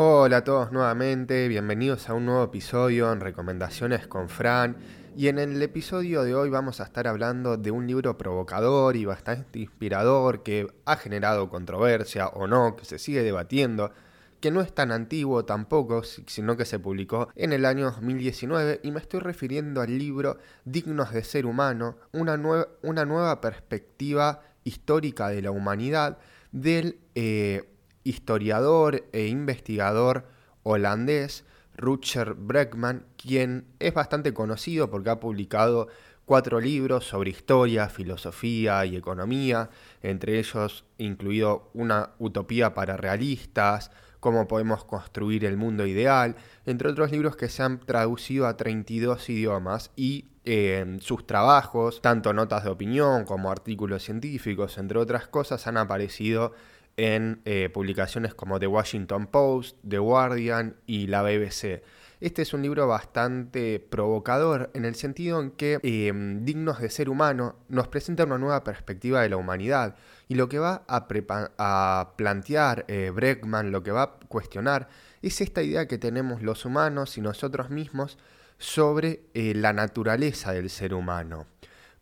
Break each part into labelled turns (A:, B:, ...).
A: Hola a todos nuevamente, bienvenidos a un nuevo episodio en Recomendaciones con Fran. Y en el episodio de hoy vamos a estar hablando de un libro provocador y bastante inspirador que ha generado controversia o no, que se sigue debatiendo, que no es tan antiguo tampoco, sino que se publicó en el año 2019 y me estoy refiriendo al libro Dignos de Ser Humano, una, nueva perspectiva histórica de la humanidad del eh, historiador e investigador holandés Rutger Bregman, quien es bastante conocido porque ha publicado cuatro libros sobre historia, filosofía y economía, entre ellos incluido Una utopía para realistas, Cómo podemos construir el mundo ideal, entre otros libros que se han traducido a 32 idiomas y en sus trabajos, tanto notas de opinión como artículos científicos, entre otras cosas, han aparecido en eh, publicaciones como The Washington Post, The Guardian y la BBC. Este es un libro bastante provocador en el sentido en que, em, dignos de ser humano, nos presenta una nueva perspectiva de la humanidad. Y lo que va a, plantear eh, Bregman, lo que va a cuestionar, es esta idea que tenemos los humanos y nosotros mismos sobre eh, la naturaleza del ser humano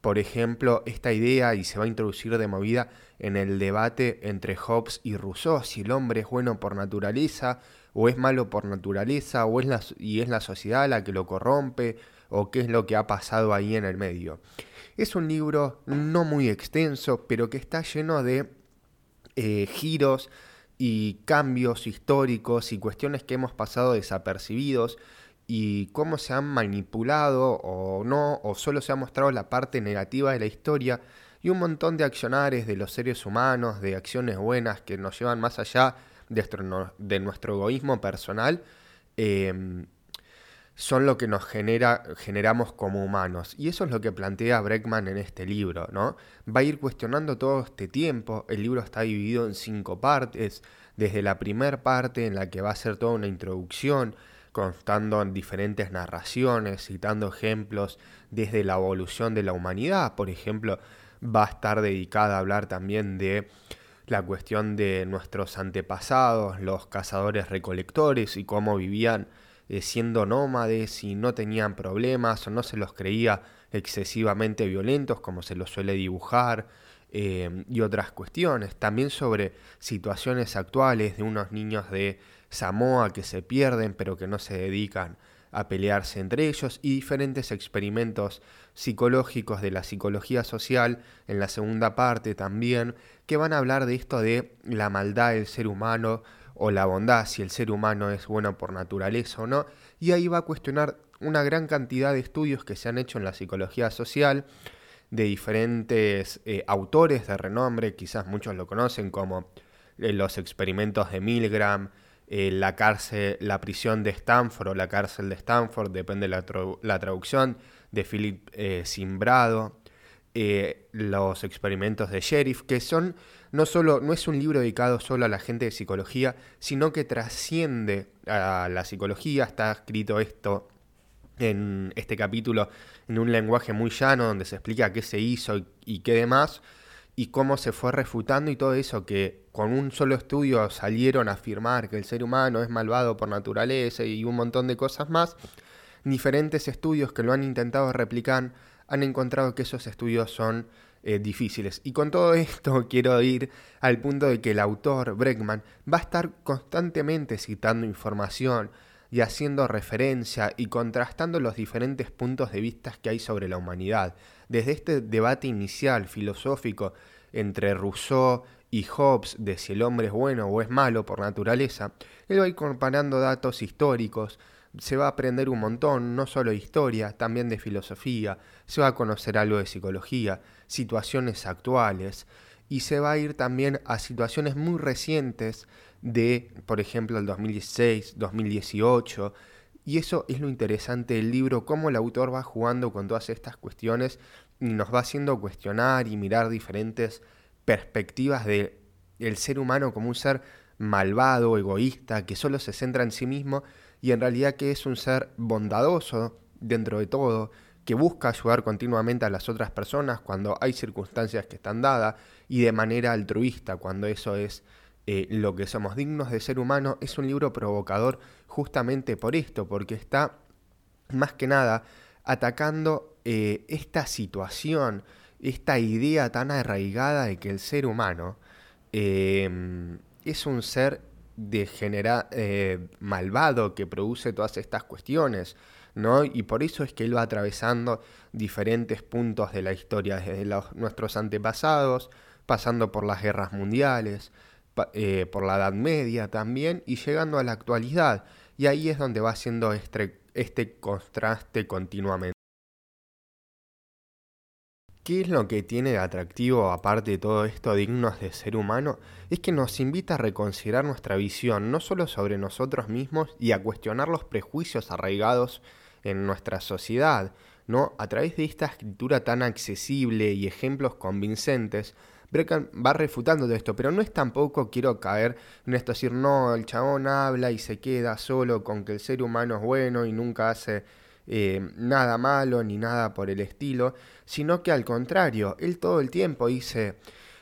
A: por ejemplo, esta idea y se va a introducir de movida en el debate entre Hobbes y Rousseau, si el hombre es bueno por naturaleza o es malo por naturaleza o es la, y es la sociedad la que lo corrompe o qué es lo que ha pasado ahí en el medio. Es un libro no muy extenso, pero que está lleno de eh, giros y cambios históricos y cuestiones que hemos pasado desapercibidos y cómo se han manipulado o no, o solo se ha mostrado la parte negativa de la historia y un montón de accionares de los seres humanos, de acciones buenas que nos llevan más allá de nuestro, egoísmo personal, em, son lo que nos genera, generamos como humanos. Y eso es lo que plantea Breckman en este libro, ¿no? Va a ir cuestionando todo este tiempo. El libro está dividido en cinco partes, desde la primera parte en la que va a ser toda una introducción, constando en diferentes narraciones, citando ejemplos desde la evolución de la humanidad. Por ejemplo, va a estar dedicada a hablar también de la cuestión de nuestros antepasados, los cazadores recolectores y cómo vivían eh, siendo nómades y no tenían problemas o no se los creía excesivamente violentos como se los suele dibujar eh, y otras cuestiones. También sobre situaciones actuales de unos niños de Samoa que se pierden pero que no se dedican a pelearse entre ellos y diferentes experimentos psicológicos de la psicología social en la segunda parte también que van a hablar de esto de la maldad del ser humano o la bondad, si el ser humano es bueno por naturaleza o no, y ahí va a cuestionar una gran cantidad de estudios que se han hecho en la psicología social de diferentes eh, autores de renombre, quizás muchos lo conocen como eh, los experimentos de Milgram, eh, la cárcel, la prisión de Stanford o la cárcel de Stanford, depende de la, traducción, de Philip Simbrado, los experimentos de Sheriff, que son no solo, no es un libro dedicado solo a la gente de psicología, sino que trasciende a la psicología, está escrito esto en este capítulo en un lenguaje muy llano donde se explica qué se hizo y qué demás, y cómo se fue refutando y todo eso que con un solo estudio salieron a afirmar que el ser humano es malvado por naturaleza y un montón de cosas más, diferentes estudios que lo han intentado replicar han encontrado que esos estudios son eh, difíciles. Y con todo esto quiero ir al punto de que el autor, Breckman, va a estar constantemente citando información y haciendo referencia y contrastando los diferentes puntos de vista que hay sobre la humanidad. Desde este debate inicial filosófico entre Rousseau y Hobbes de si el hombre es bueno o es malo por naturaleza, él va a ir comparando datos históricos, se va a aprender un montón, no solo de historia, también de filosofía, se va a conocer algo de psicología, situaciones actuales, y se va a ir también a situaciones muy recientes de, por ejemplo, el 2016, 2018, y eso es lo interesante del libro, cómo el autor va jugando con todas estas cuestiones y nos va haciendo cuestionar y mirar diferentes perspectivas de el ser humano como un ser malvado, egoísta, que solo se centra en sí mismo y en realidad que es un ser bondadoso dentro de todo, que busca ayudar continuamente a las otras personas cuando hay circunstancias que están dadas y de manera altruista cuando eso es eh, lo que somos dignos de ser humano, es un libro provocador justamente por esto, porque está más que nada atacando eh, esta situación, esta idea tan arraigada de que el ser humano em, es un ser degenera eh, malvado que produce todas estas cuestiones, ¿no? Y por eso es que él va atravesando diferentes puntos de la historia, desde nuestros antepasados, pasando por las guerras mundiales, eh, por la Edad Media también, y llegando a la actualidad. Y ahí es donde va haciendo este, este contraste continuamente. ¿Qué es lo que tiene de atractivo, aparte de todo esto, dignos de ser humano? Es que nos invita a reconsiderar nuestra visión, no solo sobre nosotros mismos y a cuestionar los prejuicios arraigados en nuestra sociedad, ¿no? A través de esta escritura tan accesible y ejemplos convincentes, Brecan va refutando todo esto, pero no es tampoco, quiero caer en esto, decir, no, el chabón habla y se queda solo con que el ser humano es bueno y nunca hace eh, nada malo ni nada por el estilo, sino que al contrario, él todo el tiempo dice,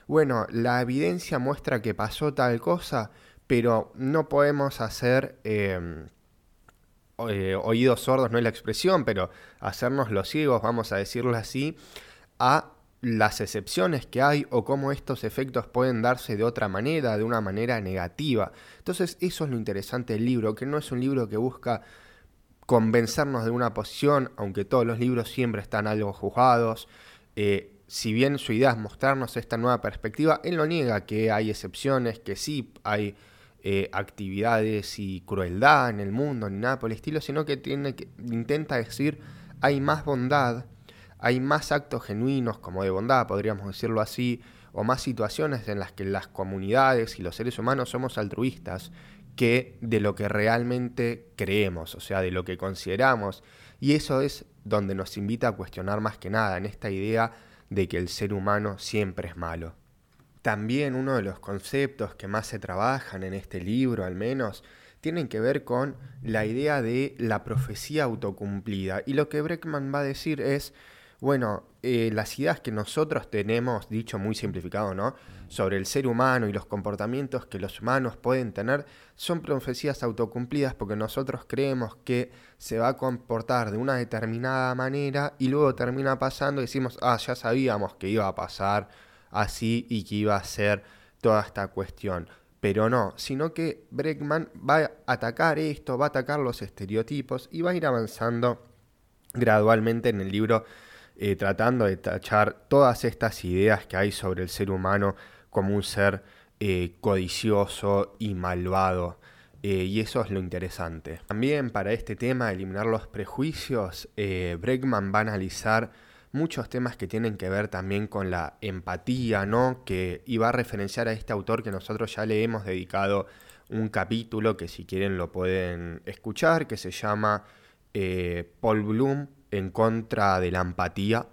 A: bueno, la evidencia muestra que pasó tal cosa, pero no podemos hacer... Em, eh, oídos sordos no es la expresión, pero hacernos los ciegos, vamos a decirlo así, a las excepciones que hay o cómo estos efectos pueden darse de otra manera, de una manera negativa. Entonces eso es lo interesante del libro, que no es un libro que busca convencernos de una posición, aunque todos los libros siempre están algo juzgados. Eh, si bien su idea es mostrarnos esta nueva perspectiva, él no niega que hay excepciones, que sí hay eh, actividades y crueldad en el mundo, ni nada por el estilo, sino que, tiene que intenta decir hay más bondad hay más actos genuinos como de bondad, podríamos decirlo así, o más situaciones en las que las comunidades y los seres humanos somos altruistas que de lo que realmente creemos, o sea, de lo que consideramos. Y eso es donde nos invita a cuestionar más que nada, en esta idea de que el ser humano siempre es malo. También uno de los conceptos que más se trabajan en este libro, al menos, tienen que ver con la idea de la profecía autocumplida. Y lo que Breckman va a decir es, bueno, eh, las ideas que nosotros tenemos, dicho muy simplificado, ¿no? Sobre el ser humano y los comportamientos que los humanos pueden tener, son profecías autocumplidas porque nosotros creemos que se va a comportar de una determinada manera y luego termina pasando y decimos, ah, ya sabíamos que iba a pasar así y que iba a ser toda esta cuestión. Pero no, sino que Breckman va a atacar esto, va a atacar los estereotipos y va a ir avanzando gradualmente en el libro eh, tratando de tachar todas estas ideas que hay sobre el ser humano como un ser eh, codicioso y malvado. Eh, y eso es lo interesante. También para este tema, eliminar los prejuicios, Bregman va a analizar muchos temas que tienen que ver también con la empatía, ¿no? Que iba a referenciar a este autor que nosotros ya le hemos dedicado un capítulo que si quieren lo pueden escuchar, que se llama Paul Bloom, en contra de la empatía.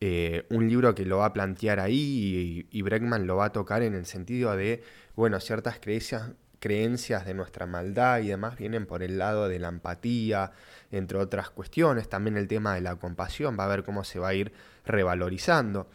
A: Eh, un libro que lo va a plantear ahí y, Bregman lo va a tocar en el sentido de, bueno, ciertas creencias, creencias de nuestra maldad y demás vienen por el lado de la empatía, entre otras cuestiones. También el tema de la compasión, va a ver cómo se va a ir revalorizando.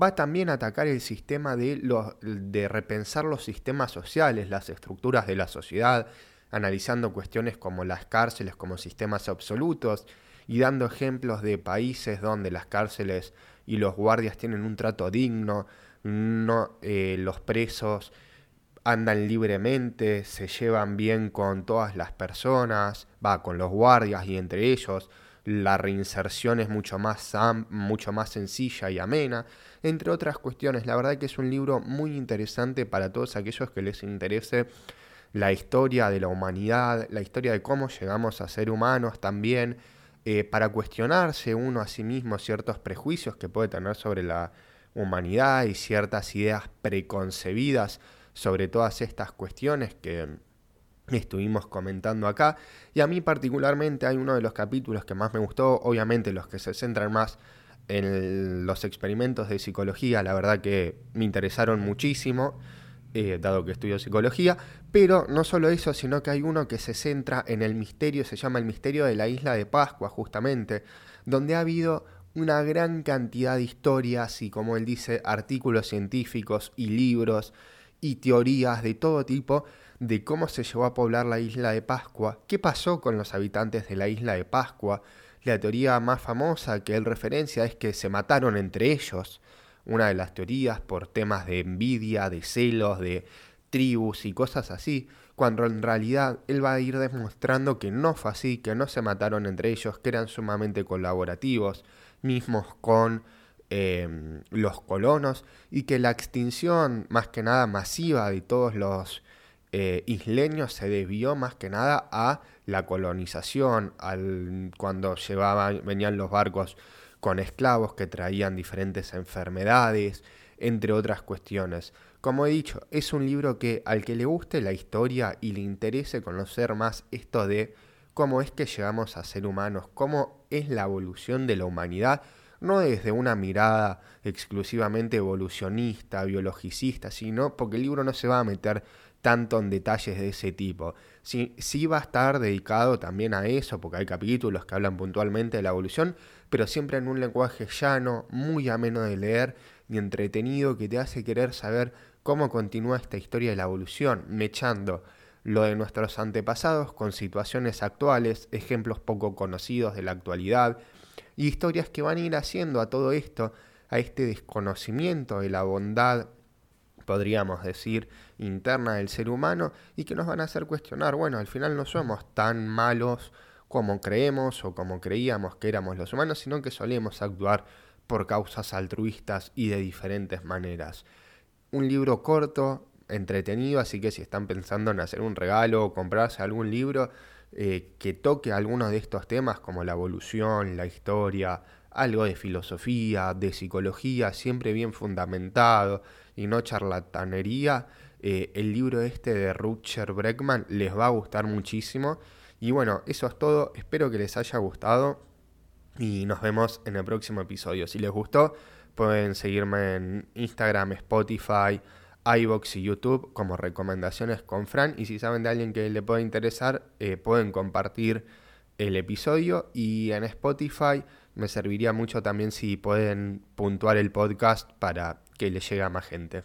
A: Va también a atacar el sistema de, de repensar los sistemas sociales, las estructuras de la sociedad, analizando cuestiones como las cárceles como sistemas absolutos, y dando ejemplos de países donde las cárceles y los guardias tienen un trato digno, no, eh, los presos andan libremente, se llevan bien con todas las personas, va con los guardias y entre ellos la reinserción es mucho más, mucho más sencilla y amena, entre otras cuestiones. La verdad que es un libro muy interesante para todos aquellos que les interese la historia de la humanidad, la historia de cómo llegamos a ser humanos también, eh, para cuestionarse uno a sí mismo ciertos prejuicios que puede tener sobre la humanidad y ciertas ideas preconcebidas sobre todas estas cuestiones que estuvimos comentando acá. Y a mí particularmente hay uno de los capítulos que más me gustó, obviamente los que se centran más en los experimentos de psicología, la verdad que me interesaron muchísimo. Eh, dado que estudio psicología, pero no solo eso, sino que hay uno que se centra en el misterio, se llama el misterio de la isla de Pascua, justamente, donde ha habido una gran cantidad de historias y, como él dice, artículos científicos y libros y teorías de todo tipo de cómo se llegó a poblar la isla de Pascua, qué pasó con los habitantes de la isla de Pascua. La teoría más famosa que él referencia es que se mataron entre ellos. Una de las teorías por temas de envidia, de celos, de tribus y cosas así, cuando en realidad él va a ir demostrando que no fue así, que no se mataron entre ellos, que eran sumamente colaborativos, mismos con em, los colonos, y que la extinción más que nada masiva de todos los eh, isleños se debió más que nada a la colonización, al, cuando llevaban, venían los barcos con esclavos que traían diferentes enfermedades, entre otras cuestiones. Como he dicho, es un libro que al que le guste la historia y le interese conocer más esto de cómo es que llegamos a ser humanos, cómo es la evolución de la humanidad, no desde una mirada exclusivamente evolucionista, biologicista, sino porque el libro no se va a meter tanto en detalles de ese tipo. Sí, sí, va a estar dedicado también a eso, porque hay capítulos que hablan puntualmente de la evolución, pero siempre en un lenguaje llano, muy ameno de leer y entretenido que te hace querer saber cómo continúa esta historia de la evolución, mechando lo de nuestros antepasados con situaciones actuales, ejemplos poco conocidos de la actualidad, y historias que van a ir haciendo a todo esto, a este desconocimiento de la bondad, podríamos decir, interna del ser humano, y que nos van a hacer cuestionar, bueno, al final no somos tan malos como creemos o como creíamos que éramos los humanos, sino que solemos actuar por causas altruistas y de diferentes maneras. Un libro corto, entretenido, así que si están pensando en hacer un regalo o comprarse algún libro eh, que toque algunos de estos temas como la evolución, la historia, algo de filosofía, de psicología, siempre bien fundamentado y no charlatanería, eh, el libro este de Rutger Breckman les va a gustar muchísimo. Y bueno, eso es todo, espero que les haya gustado y nos vemos en el próximo episodio. Si les gustó, Pueden seguirme en Instagram, Spotify, iBox y YouTube como recomendaciones con Fran. Y si saben de alguien que le pueda interesar, eh, pueden compartir el episodio. Y en Spotify me serviría mucho también si pueden puntuar el podcast para que le llegue a más gente.